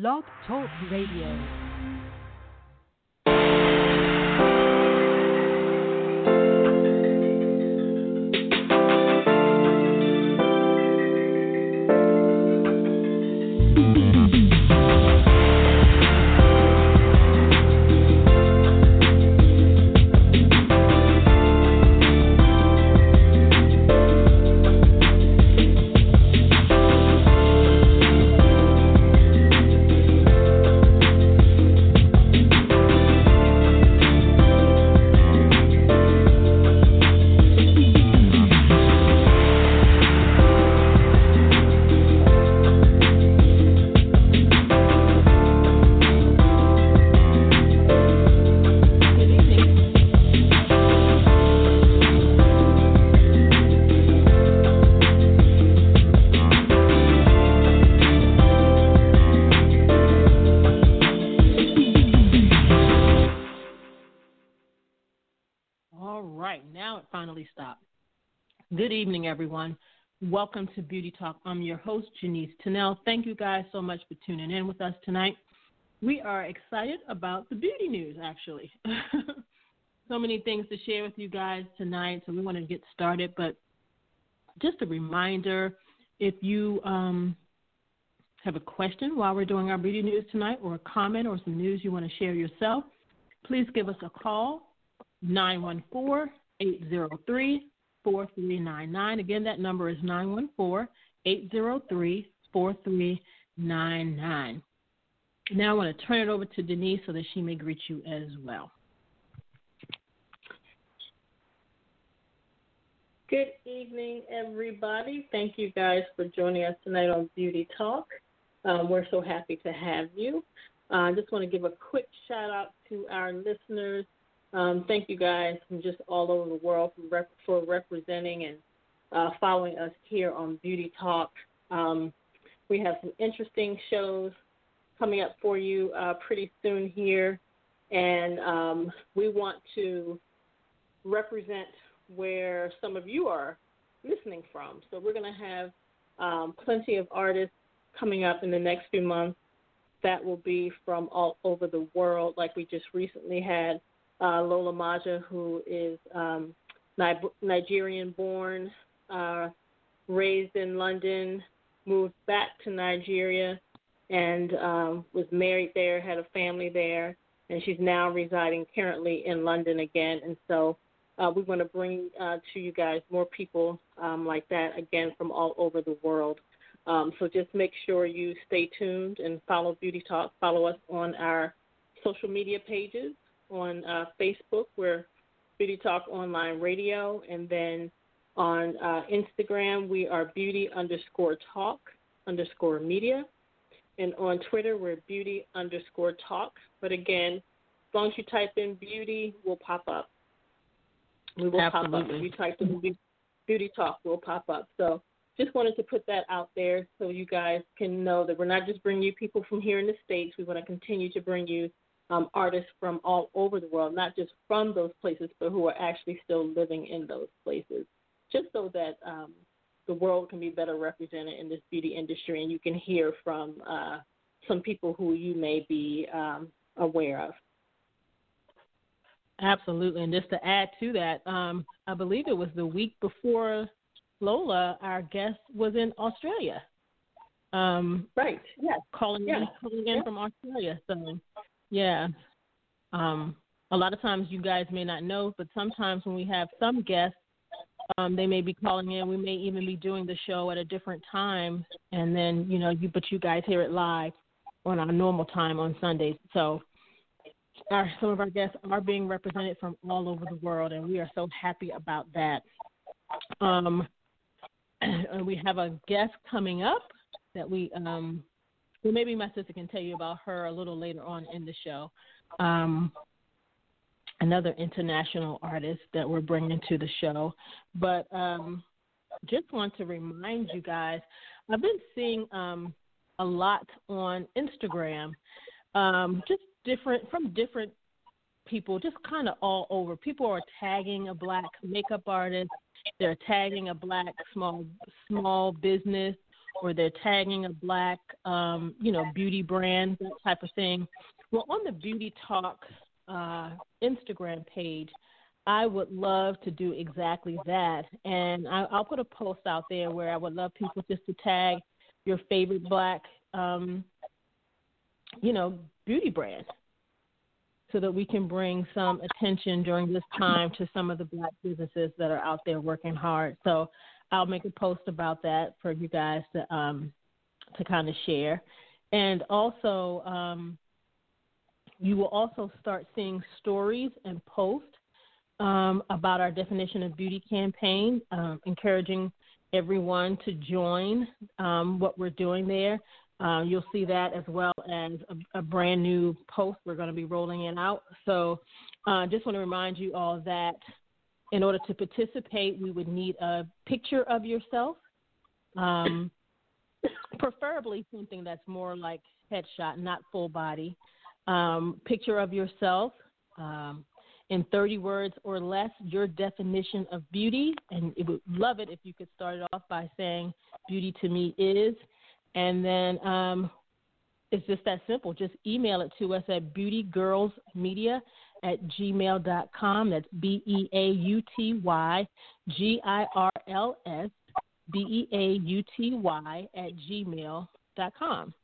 Blog Talk Radio. It. Good evening, everyone. Welcome to Beauty Talk. I'm your host, Janice Tunnell. Thank you guys so much for tuning in with us tonight. We are excited about the beauty news, actually. so many things to share with you guys tonight, so we want to get started. But just a reminder if you um, have a question while we're doing our beauty news tonight, or a comment or some news you want to share yourself, please give us a call 914 803 4399. Again, that number is 914 803 4399. Now I want to turn it over to Denise so that she may greet you as well. Good evening, everybody. Thank you guys for joining us tonight on Beauty Talk. Um, we're so happy to have you. Uh, I just want to give a quick shout out to our listeners. Um, thank you guys from just all over the world for, rep- for representing and uh, following us here on Beauty Talk. Um, we have some interesting shows coming up for you uh, pretty soon here, and um, we want to represent where some of you are listening from. So we're going to have um, plenty of artists coming up in the next few months that will be from all over the world. Like we just recently had uh, Lola Maja, who is um, Nigerian born, uh, raised in London, moved back to Nigeria, and um, was married there, had a family there, and she's now residing currently in London again. And so uh, we want to bring uh, to you guys more people um, like that again from all over the world. Um, so just make sure you stay tuned and follow Beauty Talk. Follow us on our social media pages on uh, Facebook, we're Beauty Talk Online Radio, and then on uh, Instagram, we are Beauty underscore Talk underscore Media, and on Twitter, we're Beauty underscore Talk. But again, as long as you type in Beauty, we'll pop up. We will pop up. If you type in Beau- Beauty Talk, we'll pop up. So just wanted to put that out there so you guys can know that we're not just bringing you people from here in the States. We want to continue to bring you um, artists from all over the world, not just from those places, but who are actually still living in those places, just so that um, the world can be better represented in this beauty industry and you can hear from uh, some people who you may be um, aware of. Absolutely. And just to add to that, um, I believe it was the week before Lola, our guest was in Australia. Um, Right. Yes. calling Yeah. in, calling in from Australia. So, yeah. Um, a lot of times you guys may not know, but sometimes when we have some guests, um, they may be calling in. We may even be doing the show at a different time, and then you know, you but you guys hear it live on our normal time on Sundays. So, our some of our guests are being represented from all over the world, and we are so happy about that. Um, we have a guest coming up that we um, well, maybe my sister can tell you about her a little later on in the show. Um, another international artist that we're bringing to the show. But um, just want to remind you guys, I've been seeing um, a lot on Instagram, um, just different from different people, just kind of all over. People are tagging a black makeup artist. They're tagging a black small small business or they're tagging a black, um, you know, beauty brand, that type of thing. Well, on the Beauty Talk uh, Instagram page, I would love to do exactly that. And I, will put a post out there where I would love people just to tag your favorite black, um, you know, beauty brand so that we can bring some attention during this time to some of the black businesses that are out there working hard. So I'll make a post about that for you guys to um, to kind of share. And also, um, you will also start seeing stories and posts um, about our definition of beauty campaign, um, encouraging everyone to join um, what we're doing there. Uh, you'll see that as well as a, a, brand new post we're going to be rolling it out. So, uh, just want to remind you all that in order to participate, we would need a picture of yourself, um, preferably something that's more like headshot, not full body. Um, picture of yourself, um, in 30 words or less your definition of beauty. And it would love it if you could start it off by saying, Beauty to me is. And then um, it's just that simple. Just email it to us at beautygirlsmedia at gmail.com. That's B E A U T Y G I R L S B E A U T Y at gmail.com.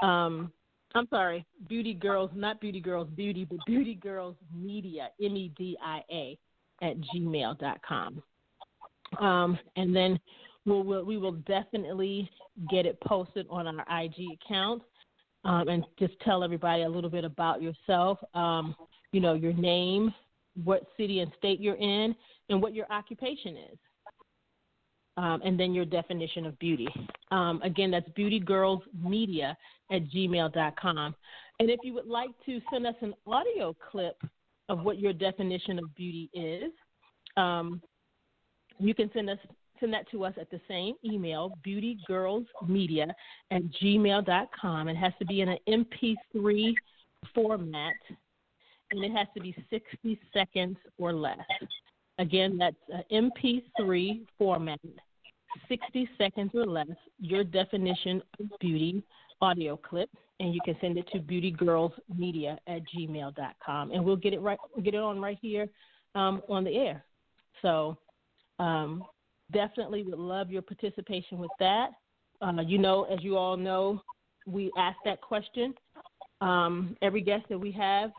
Um, I'm sorry, Beauty Girls, not Beauty Girls Beauty, but Beauty Girls Media, M E D I A, at gmail.com. Um, and then we'll, we'll, we will definitely get it posted on our IG account um, and just tell everybody a little bit about yourself, um, you know, your name, what city and state you're in, and what your occupation is um, and then your definition of beauty. Um, again, that's beautygirlsmedia at gmail.com. And if you would like to send us an audio clip of what your definition of beauty is, um, you can send us send that to us at the same email, beautygirlsmedia at gmail.com. It has to be in an MP3 format, and it has to be 60 seconds or less. Again, that's an MP3 format, 60 seconds or less, your definition of beauty audio clip, and you can send it to beautygirlsmedia at gmail.com, and we'll get it right, get it on right here um, on the air. So um, definitely would love your participation with that. Uh, you know, as you all know, we ask that question. Um, every guest that we have,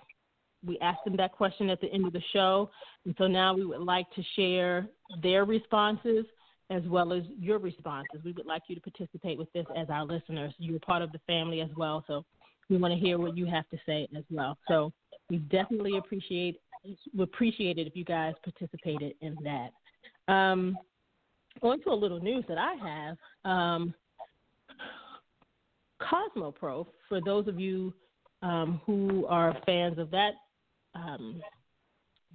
we asked them that question at the end of the show. And so now we would like to share their responses as well as your responses. We would like you to participate with this as our listeners. You're part of the family as well, so we want to hear what you have to say as well. So we definitely appreciate we appreciate it if you guys participated in that. Um, on to a little news that I have. Um, Cosmoprof, for those of you um, who are fans of that um,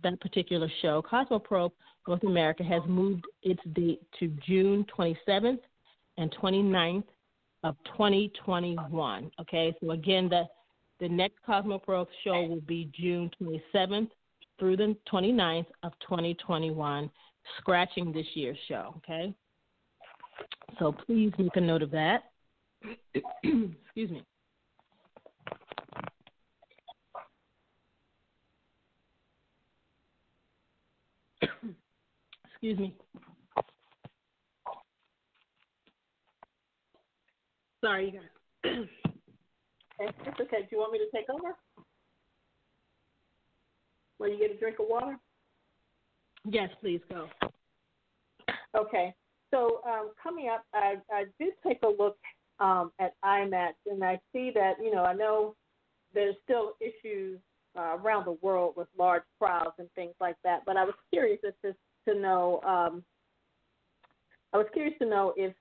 that particular show, Cosmoprof North America has moved its date to June 27th and 29th of 2021. Okay, so again, the the next Cosmoprof show will be June 27th through the 29th of 2021, scratching this year's show. Okay, so please make a note of that. Excuse me. Excuse me. Sorry, you guys. it's okay. Do you want me to take over? Will you get a drink of water? Yes, please go. Okay. So um, coming up, I, I did take a look um, at IMATS, and I see that you know I know there's still issues uh, around the world with large crowds and things like that. But I was curious as to to know. Um, I was curious to know if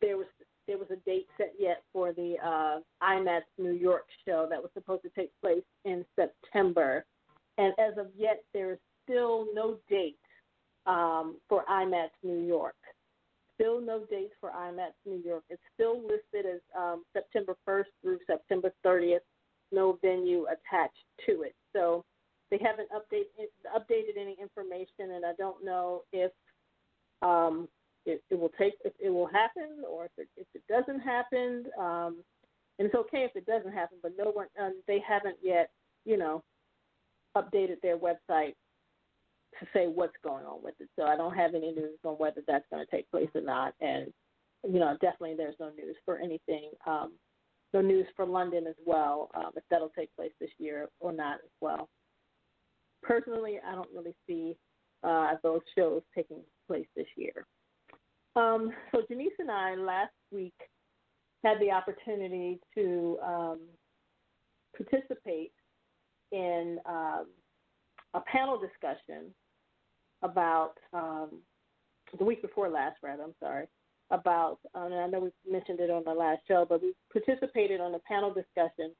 there was there was a date set yet for the uh, IMATS New York show that was supposed to take place in September, and as of yet, there is still no date um, for IMATS New York. Still no dates for IMATS New York. It's still listed as um, September 1st through September 30th. No venue attached to it. So they haven't update, updated any information, and I don't know if um, it, it will take if it will happen or if it if it doesn't happen. Um, and it's okay if it doesn't happen, but no one um, they haven't yet, you know, updated their website to say what's going on with it. So I don't have any news on whether that's going to take place or not. And you know, definitely there's no news for anything. Um, no news for London as well, um, if that'll take place this year or not as well. Personally, I don't really see uh, those shows taking place this year. Um, so Janice and I last week had the opportunity to um, participate in um, a panel discussion about um, the week before last, rather. I'm sorry about. And I know we mentioned it on the last show, but we participated on a panel discussion.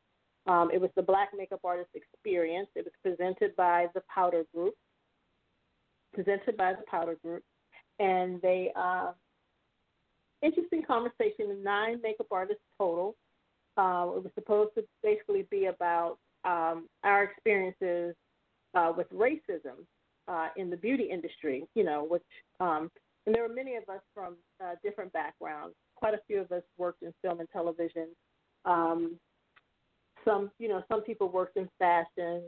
Um, it was the Black Makeup Artist Experience. It was presented by the Powder Group. Presented by the Powder Group, and they uh, interesting conversation. Nine makeup artists total. Uh, it was supposed to basically be about um, our experiences uh, with racism uh, in the beauty industry. You know, which um, and there were many of us from uh, different backgrounds. Quite a few of us worked in film and television. Um, some, you know, some people worked in fashion.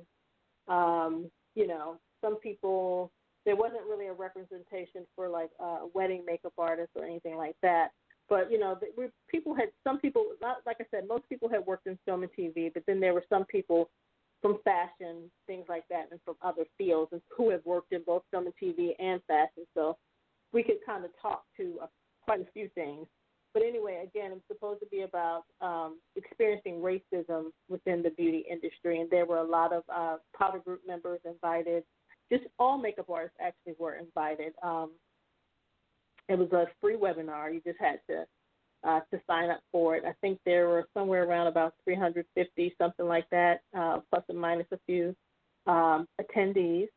Um, you know, some people there wasn't really a representation for like a wedding makeup artist or anything like that. But you know, we, people had some people, not like I said, most people had worked in film and TV, but then there were some people from fashion, things like that, and from other fields, and who have worked in both film and TV and fashion. So we could kind of talk to uh, quite a few things. But anyway, again, it's supposed to be about um, experiencing racism within the beauty industry, and there were a lot of uh, powder group members invited just all makeup artists actually were invited. Um, it was a free webinar. You just had to uh, to sign up for it. I think there were somewhere around about 350, something like that, uh, plus or minus a few um, attendees.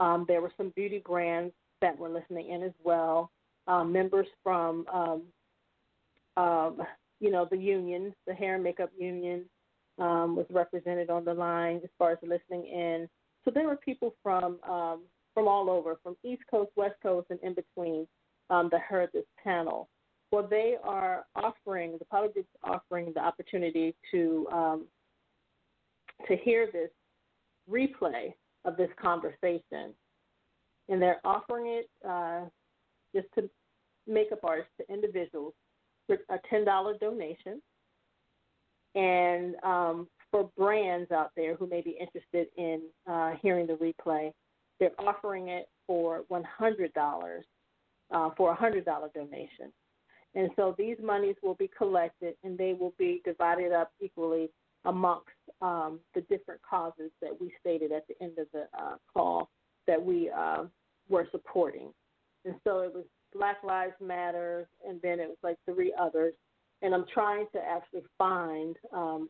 Um, there were some beauty brands that were listening in as well. Um, members from, um, um, you know, the unions, the hair and makeup union um, was represented on the line as far as listening in. So there were people from um, from all over, from East Coast, West Coast, and in between um, that heard this panel. Well, they are offering the Powder Group's offering the opportunity to um, to hear this replay of this conversation, and they're offering it uh, just to makeup artists to individuals a ten dollar donation, and um, for brands out there who may be interested in uh, hearing the replay, they're offering it for $100 uh, for a $100 donation. And so these monies will be collected and they will be divided up equally amongst um, the different causes that we stated at the end of the uh, call that we uh, were supporting. And so it was Black Lives Matter, and then it was like three others and I'm trying to actually find. Um,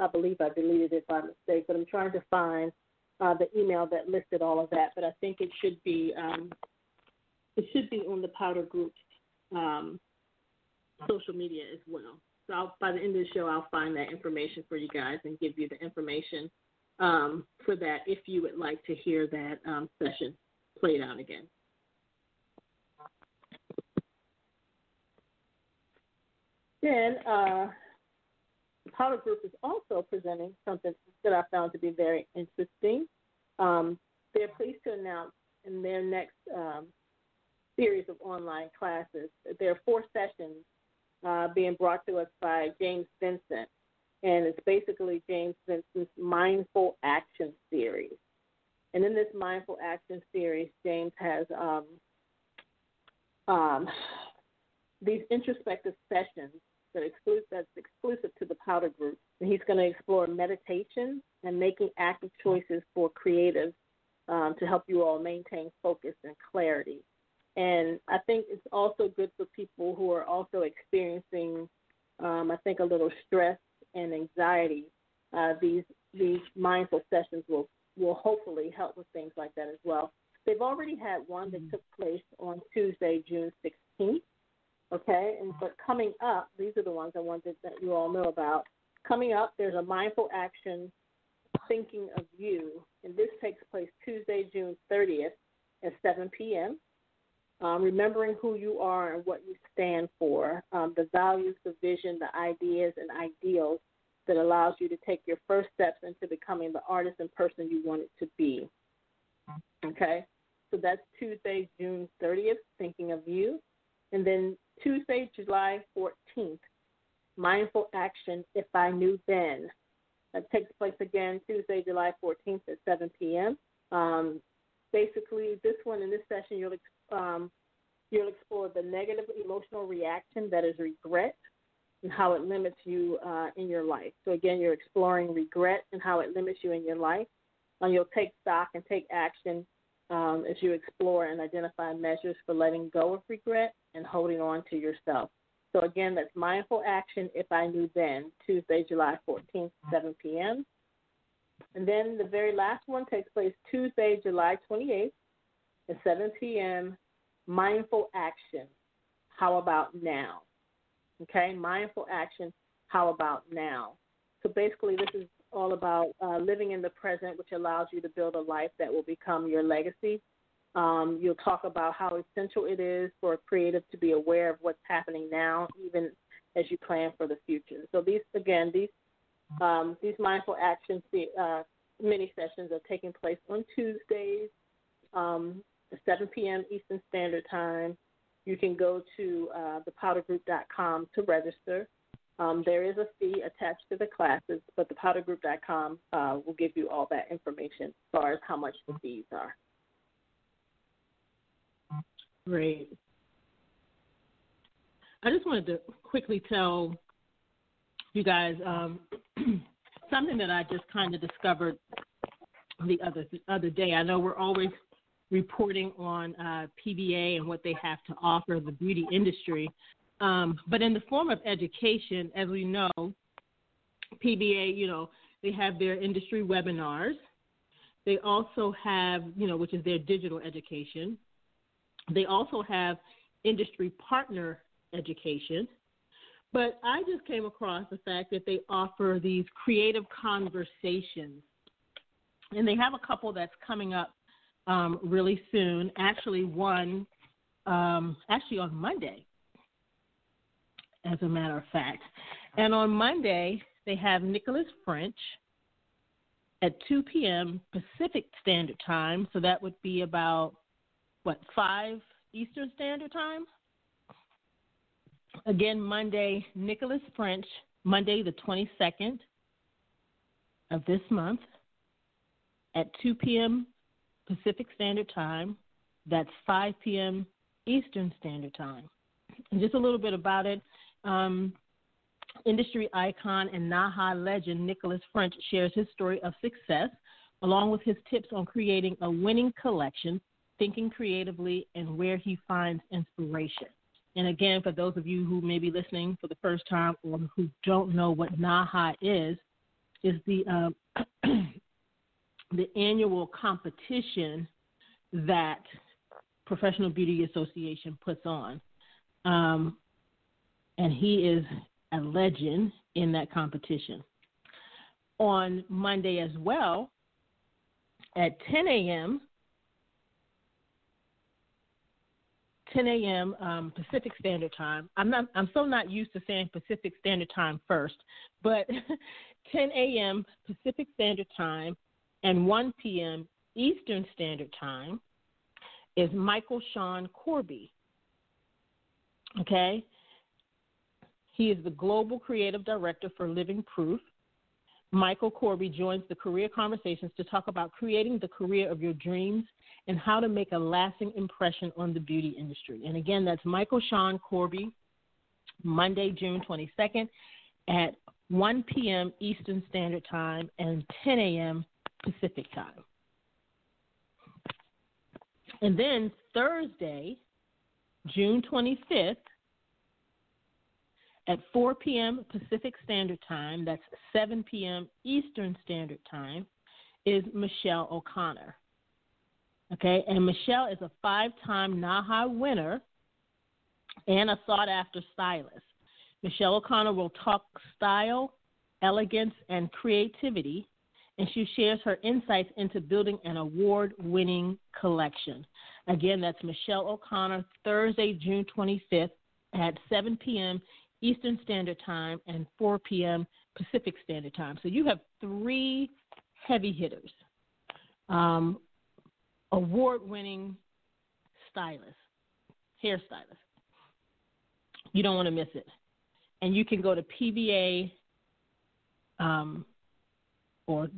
I, believe I deleted it by mistake, but I'm trying to find uh, the email that listed all of that. But I think it should be um, it should be on the Powder Group's um, social media as well. So I'll, by the end of the show, I'll find that information for you guys and give you the information um, for that if you would like to hear that um, session played out again. Then uh, the Powder Group is also presenting something that I found to be very interesting. Um, they're pleased to announce in their next um, series of online classes, that there are four sessions uh, being brought to us by James Vincent. And it's basically James Vincent's Mindful Action series. And in this Mindful Action series, James has um, um, these introspective sessions that exclusive, that's exclusive to the Powder Group. And he's going to explore meditation and making active choices for creatives um, to help you all maintain focus and clarity. And I think it's also good for people who are also experiencing, um, I think, a little stress and anxiety. Uh, these these mindful sessions will will hopefully help with things like that as well. They've already had one that mm-hmm. took place on Tuesday, June 16th. Okay, and but coming up, these are the ones I wanted that you all know about. Coming up, there's a mindful action thinking of you, and this takes place Tuesday, June 30th at 7 p.m. um, remembering who you are and what you stand for, um, the values, the vision, the ideas, and ideals that allows you to take your first steps into becoming the artist and person you want it to be. Okay, so that's Tuesday, June 30th, thinking of you. And then Tuesday, July 14th, mindful action, if I knew then. That takes place again Tuesday, July 14th at 7 p.m. Um, basically, this one in this session, you'll um, you'll explore the negative emotional reaction that is regret and how it limits you uh, in your life. So again, you're exploring regret and how it limits you in your life. And you'll take stock and take action um, as you explore and identify measures for letting go of regret and holding on to yourself. So again, that's mindful action. If I knew then, Tuesday, July 14th, 7 p.m. And then the very last one takes place Tuesday, July 28th at 7 p.m. Mindful action. How about now? Okay, mindful action. How about now? So basically, this is all about uh, living in the present, which allows you to build a life that will become your legacy. Um, you'll talk about how essential it is for a creative to be aware of what's happening now, even as you plan for the future. So these, again, these um, these mindful actions, uh, mini sessions are taking place on Tuesdays, um, 7 p.m. Eastern Standard Time. You can go to uh, thepowdergroup.com to register. Um, there is a fee attached to the classes, but thepowdergroup.com uh, will give you all that information as far as how much the fees are. Great. I just wanted to quickly tell you guys um, something that I just kind of discovered the other the other day. I know we're always reporting on uh, PBA and what they have to offer the beauty industry, um, but in the form of education, as we know, PBA, you know, they have their industry webinars. They also have, you know, which is their digital education. They also have industry partner education. But I just came across the fact that they offer these creative conversations. And they have a couple that's coming up um, really soon. Actually, one um, actually on Monday as a matter of fact. And on Monday, they have Nicholas French at 2 p.m. Pacific Standard Time. So that would be about, what, 5 Eastern Standard Time? Again, Monday, Nicholas French, Monday the 22nd of this month at 2 p.m. Pacific Standard Time. That's 5 p.m. Eastern Standard Time. And just a little bit about it. Um, industry icon and NAHA legend Nicholas French shares his story of success, along with his tips on creating a winning collection, thinking creatively, and where he finds inspiration. And again, for those of you who may be listening for the first time or who don't know what NAHA is, is the uh, the annual competition that Professional Beauty Association puts on. Um, and he is a legend in that competition. On Monday as well, at 10 a.m., 10 a.m. Um, Pacific Standard Time. I'm not. I'm so not used to saying Pacific Standard Time first, but 10 a.m. Pacific Standard Time and 1 p.m. Eastern Standard Time is Michael Shaun Corby. Okay, he is the Global Creative Director for Living Proof. Michael Corby joins the Career Conversations to talk about creating the career of your dreams and how to make a lasting impression on the beauty industry. And again, that's Michael Shaun Corby, Monday, June 22nd at 1 p.m. Eastern Standard Time and 10 a.m. Pacific Time. And then Thursday, June 25th at 4 p.m. Pacific Standard Time, that's 7 p.m. Eastern Standard Time, is Michelle O'Connor. Okay, and Michelle is a five time NAHA winner and a sought after stylist. Michelle O'Connor will talk style, elegance, and creativity and she shares her insights into building an award winning collection. Again, that's Michelle O'Connor, Thursday, June 25th at 7 p.m. Eastern Standard Time and 4 p.m. Pacific Standard Time. So you have three heavy hitters, um, award winning stylists, hairstylists. You don't want to miss it. And you can go to PBA um, or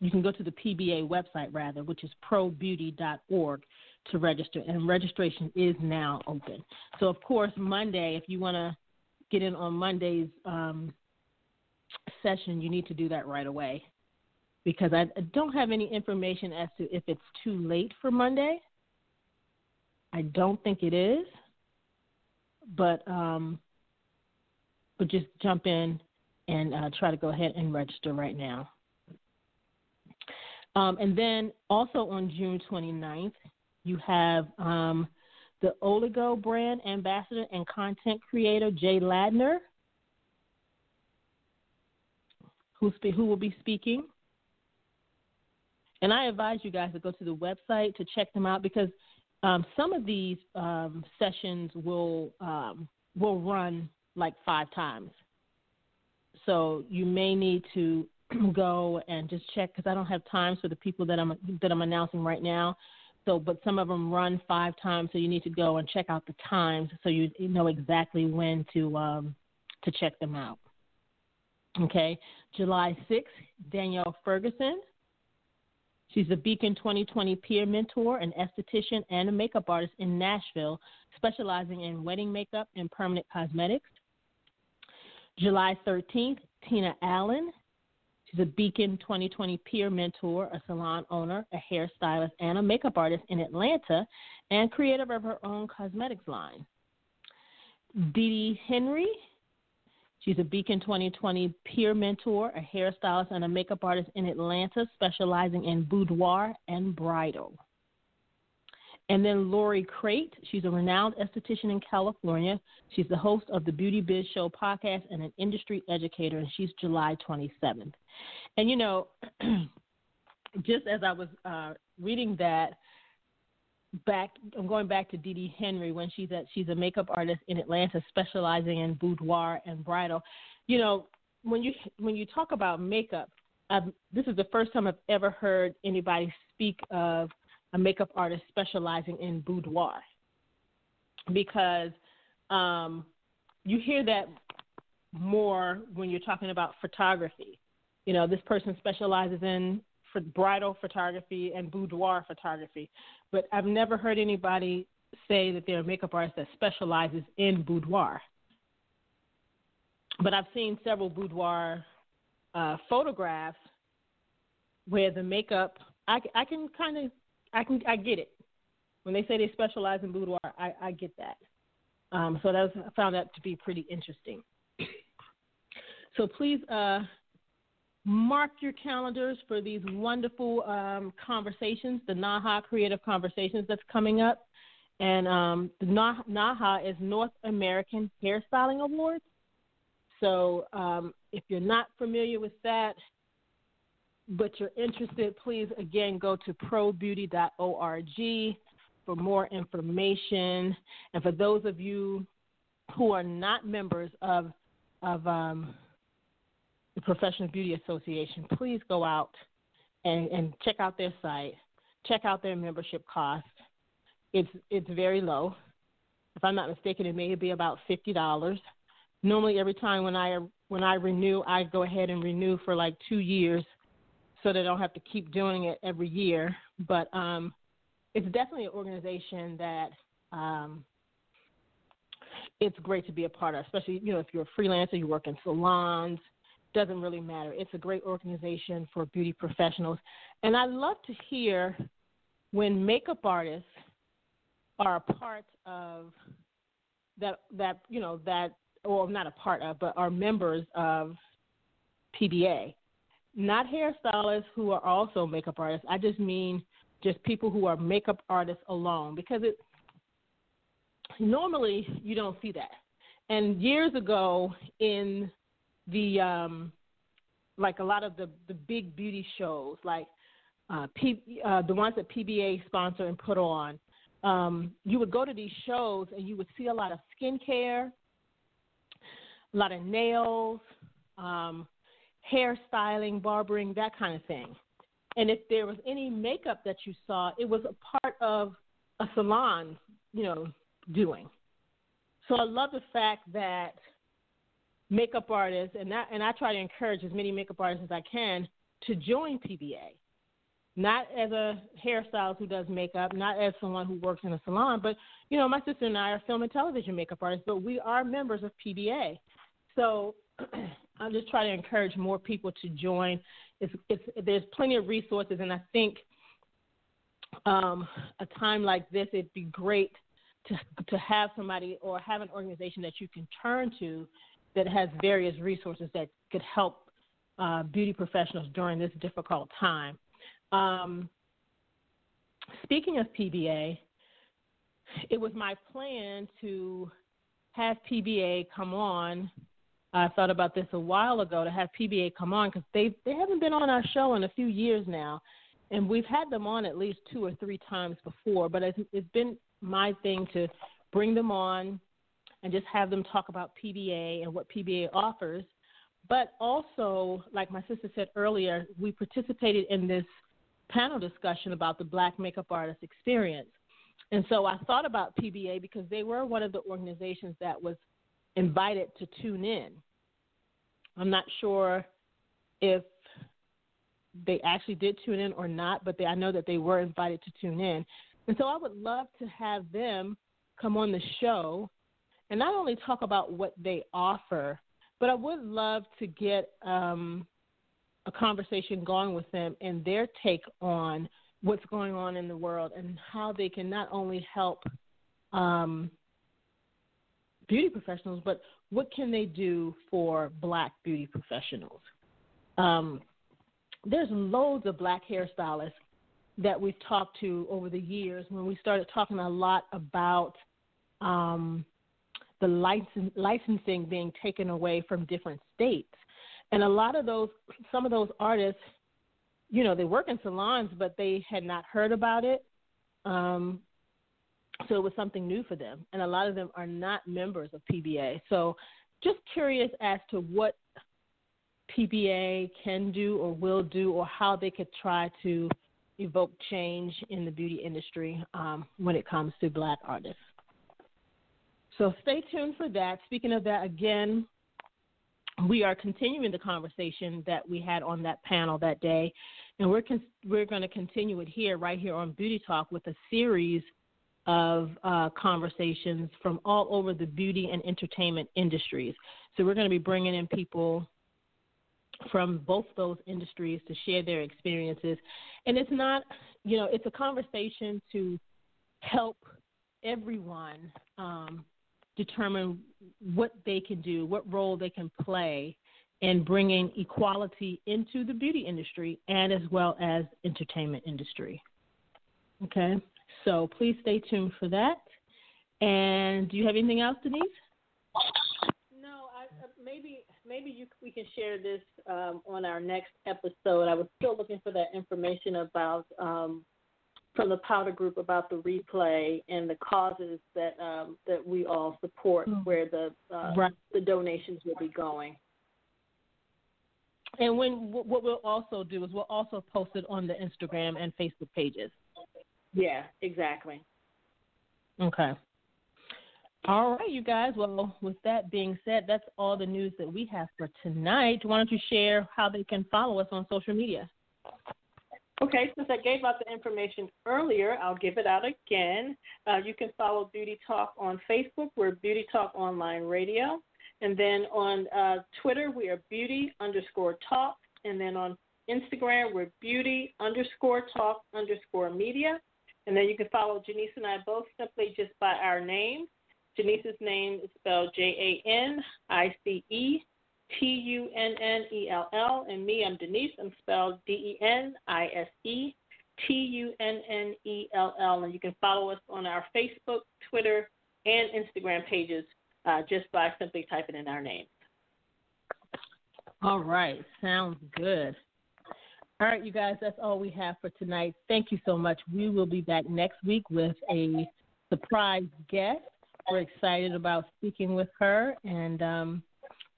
you can go to the PBA website rather, which is probeauty.org to register, and registration is now open. So, of course, Monday, if you want to get in on Monday's um, session, you need to do that right away because I don't have any information as to if it's too late for Monday. I don't think it is, but um, but just jump in and uh, try to go ahead and register right now. Um, and then also on June 29th, you have um, the Oligo brand ambassador and content creator Jay Ladner, who, spe- who will be speaking. And I advise you guys to go to the website to check them out because um, some of these um, sessions will um, will run like five times. So you may need to go and just check because I don't have times for the people that I'm that I'm announcing right now. So, but some of them run five times, so you need to go and check out the times so you know exactly when to um, to check them out. Okay, July 6th, Danielle Ferguson. She's a Beacon 2020 peer mentor, an esthetician, and a makeup artist in Nashville, specializing in wedding makeup and permanent cosmetics. July 13th, Tina Allen. She's a Beacon 2020 peer mentor, a salon owner, a hairstylist, and a makeup artist in Atlanta, and creator of her own cosmetics line. Dee Dee Henry. She's a Beacon 2020 peer mentor, a hairstylist, and a makeup artist in Atlanta, specializing in boudoir and bridal. And then Lori Crete, she's a renowned esthetician in California. She's the host of the Beauty Biz Show podcast and an industry educator, and she's July 27th. And you know, just as I was uh, reading that, back I'm going back to Dee Dee Henry when she's she's a makeup artist in Atlanta specializing in boudoir and bridal. You know, when you when you talk about makeup, I've, this is the first time I've ever heard anybody speak of a makeup artist specializing in boudoir because um, you hear that more when you're talking about photography. You know, this person specializes in for bridal photography and boudoir photography, but I've never heard anybody say that they're a makeup artist that specializes in boudoir. But I've seen several boudoir uh, photographs where the makeup I, I can kind of I can I get it. When they say they specialize in boudoir, I, I get that. Um, so that was, I found that to be pretty interesting. so please uh, mark your calendars for these wonderful um, conversations, the NAHA Creative Conversations that's coming up. And um, the NAHA is North American Hairstyling Awards. So um, if you're not familiar with that, but you're interested, please again go to probeauty.org for more information. And for those of you who are not members of of um, the Professional Beauty Association, please go out and, and check out their site. Check out their membership cost. It's it's very low. If I'm not mistaken, it may be about fifty dollars. Normally, every time when I when I renew, I go ahead and renew for like two years so they don't have to keep doing it every year. But um, it's definitely an organization that um, it's great to be a part of, especially you know if you're a freelancer, you work in salons. Doesn't really matter. It's a great organization for beauty professionals, and I love to hear when makeup artists are a part of that that you know that or not a part of, but are members of PBA not hairstylists who are also makeup artists. I just mean just people who are makeup artists alone because it normally you don't see that. And years ago in the um, like a lot of the the big beauty shows, like uh, P, uh, the ones that PBA sponsor and put on. Um, you would go to these shows and you would see a lot of skincare, a lot of nails, um, hairstyling, barbering, that kind of thing. And if there was any makeup that you saw, it was a part of a salon, you know, doing. So I love the fact that makeup artists and that and I try to encourage as many makeup artists as I can to join PBA. Not as a hairstylist who does makeup, not as someone who works in a salon, but you know, my sister and I are film and television makeup artists, but we are members of PBA. So I'm just trying to encourage more people to join. It's, it's, there's plenty of resources, and I think um, a time like this, it'd be great to to have somebody or have an organization that you can turn to that has various resources that could help uh, beauty professionals during this difficult time. Um, speaking of PBA, it was my plan to have PBA come on. I thought about this a while ago to have PBA come on because they they haven't been on our show in a few years now, and we've had them on at least two or three times before. But it's, it's been my thing to bring them on and just have them talk about PBA and what PBA offers. But also, like my sister said earlier, we participated in this panel discussion about the Black makeup artist experience. And so I thought about PBA because they were one of the organizations that was invited to tune in. I'm not sure if they actually did tune in or not, but they, I know that they were invited to tune in. And so I would love to have them come on the show and not only talk about what they offer, but I would love to get um, a conversation going with them and their take on what's going on in the world and how they can not only help um, beauty professionals, but what can they do for black beauty professionals? Um, there's loads of black hairstylists that we've talked to over the years when we started talking a lot about um, the license, licensing being taken away from different states. And a lot of those, some of those artists, you know, they work in salons, but they had not heard about it. Um, so it was something new for them. And a lot of them are not members of PBA. So just curious as to what PBA can do or will do or how they could try to evoke change in the beauty industry um, when it comes to black artists. So stay tuned for that. Speaking of that, again, we are continuing the conversation that we had on that panel that day, and we're con- we're going to continue it here, right here on Beauty Talk, with a series of uh, conversations from all over the beauty and entertainment industries. So we're going to be bringing in people from both those industries to share their experiences. And it's not, you know, it's a conversation to help everyone um, determine what they can do, what role they can play in bringing equality into the beauty industry and as well as entertainment industry. Okay, so please stay tuned for that. And do you have anything else, Denise? No, I, uh, maybe maybe you, we can share this um, on our next episode. I was still looking for that information about um, from the powder group about the replay and the causes that um, that we all support, mm-hmm. where the uh, right. the donations will be going. And when what we'll also do is we'll also post it on the Instagram and Facebook pages. Yeah, exactly. Okay. All right, you guys. Well, with that being said, that's all the news that we have for tonight. Why don't you share how they can follow us on social media? Okay, since I gave out the information earlier, I'll give it out again. Uh, you can follow Beauty Talk on Facebook. We're Beauty Talk Online Radio. And then on uh, Twitter, we are Beauty underscore Talk. And then on Instagram, we're Beauty underscore Talk underscore Media. And then you can follow Janice and I both simply just by our name. Janice's name is spelled J A N I C E T U N N E L L. And me, I'm Denise. I'm spelled D E N I S E T U N N E L L. And you can follow us on our Facebook, Twitter, and Instagram pages uh, just by simply typing in our names. All right, sounds good. All right, you guys, that's all we have for tonight. Thank you so much. We will be back next week with a surprise guest. We're excited about speaking with her, and um,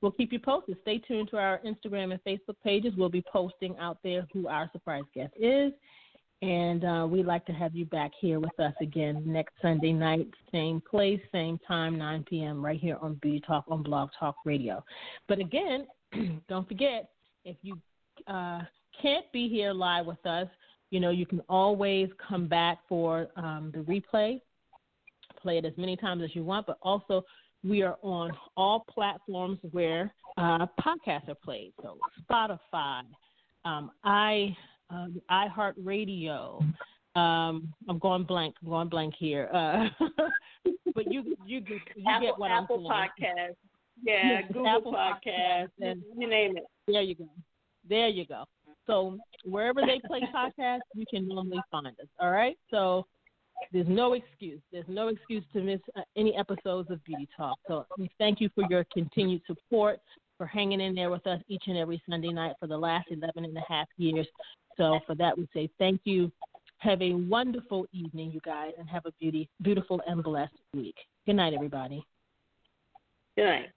we'll keep you posted. Stay tuned to our Instagram and Facebook pages. We'll be posting out there who our surprise guest is. And uh, we'd like to have you back here with us again next Sunday night, same place, same time, 9 p.m., right here on Beauty Talk on Blog Talk Radio. But again, don't forget, if you uh, can't be here live with us, you know, you can always come back for um, the replay, play it as many times as you want, but also we are on all platforms where uh, podcasts are played. So Spotify, um, i um, iHeartRadio. Um, I'm going blank. I'm going blank here. Uh, but you you get you Apple, get what Apple I'm saying. Podcast. Yeah, Google Apple Podcast. and, you name it. There you go. There you go. So wherever they play podcasts, you can normally find us. All right. So there's no excuse. There's no excuse to miss uh, any episodes of Beauty Talk. So we thank you for your continued support, for hanging in there with us each and every Sunday night for the last 11 and a half years. So for that, we say thank you. Have a wonderful evening, you guys, and have a beauty, beautiful and blessed week. Good night, everybody. Good night.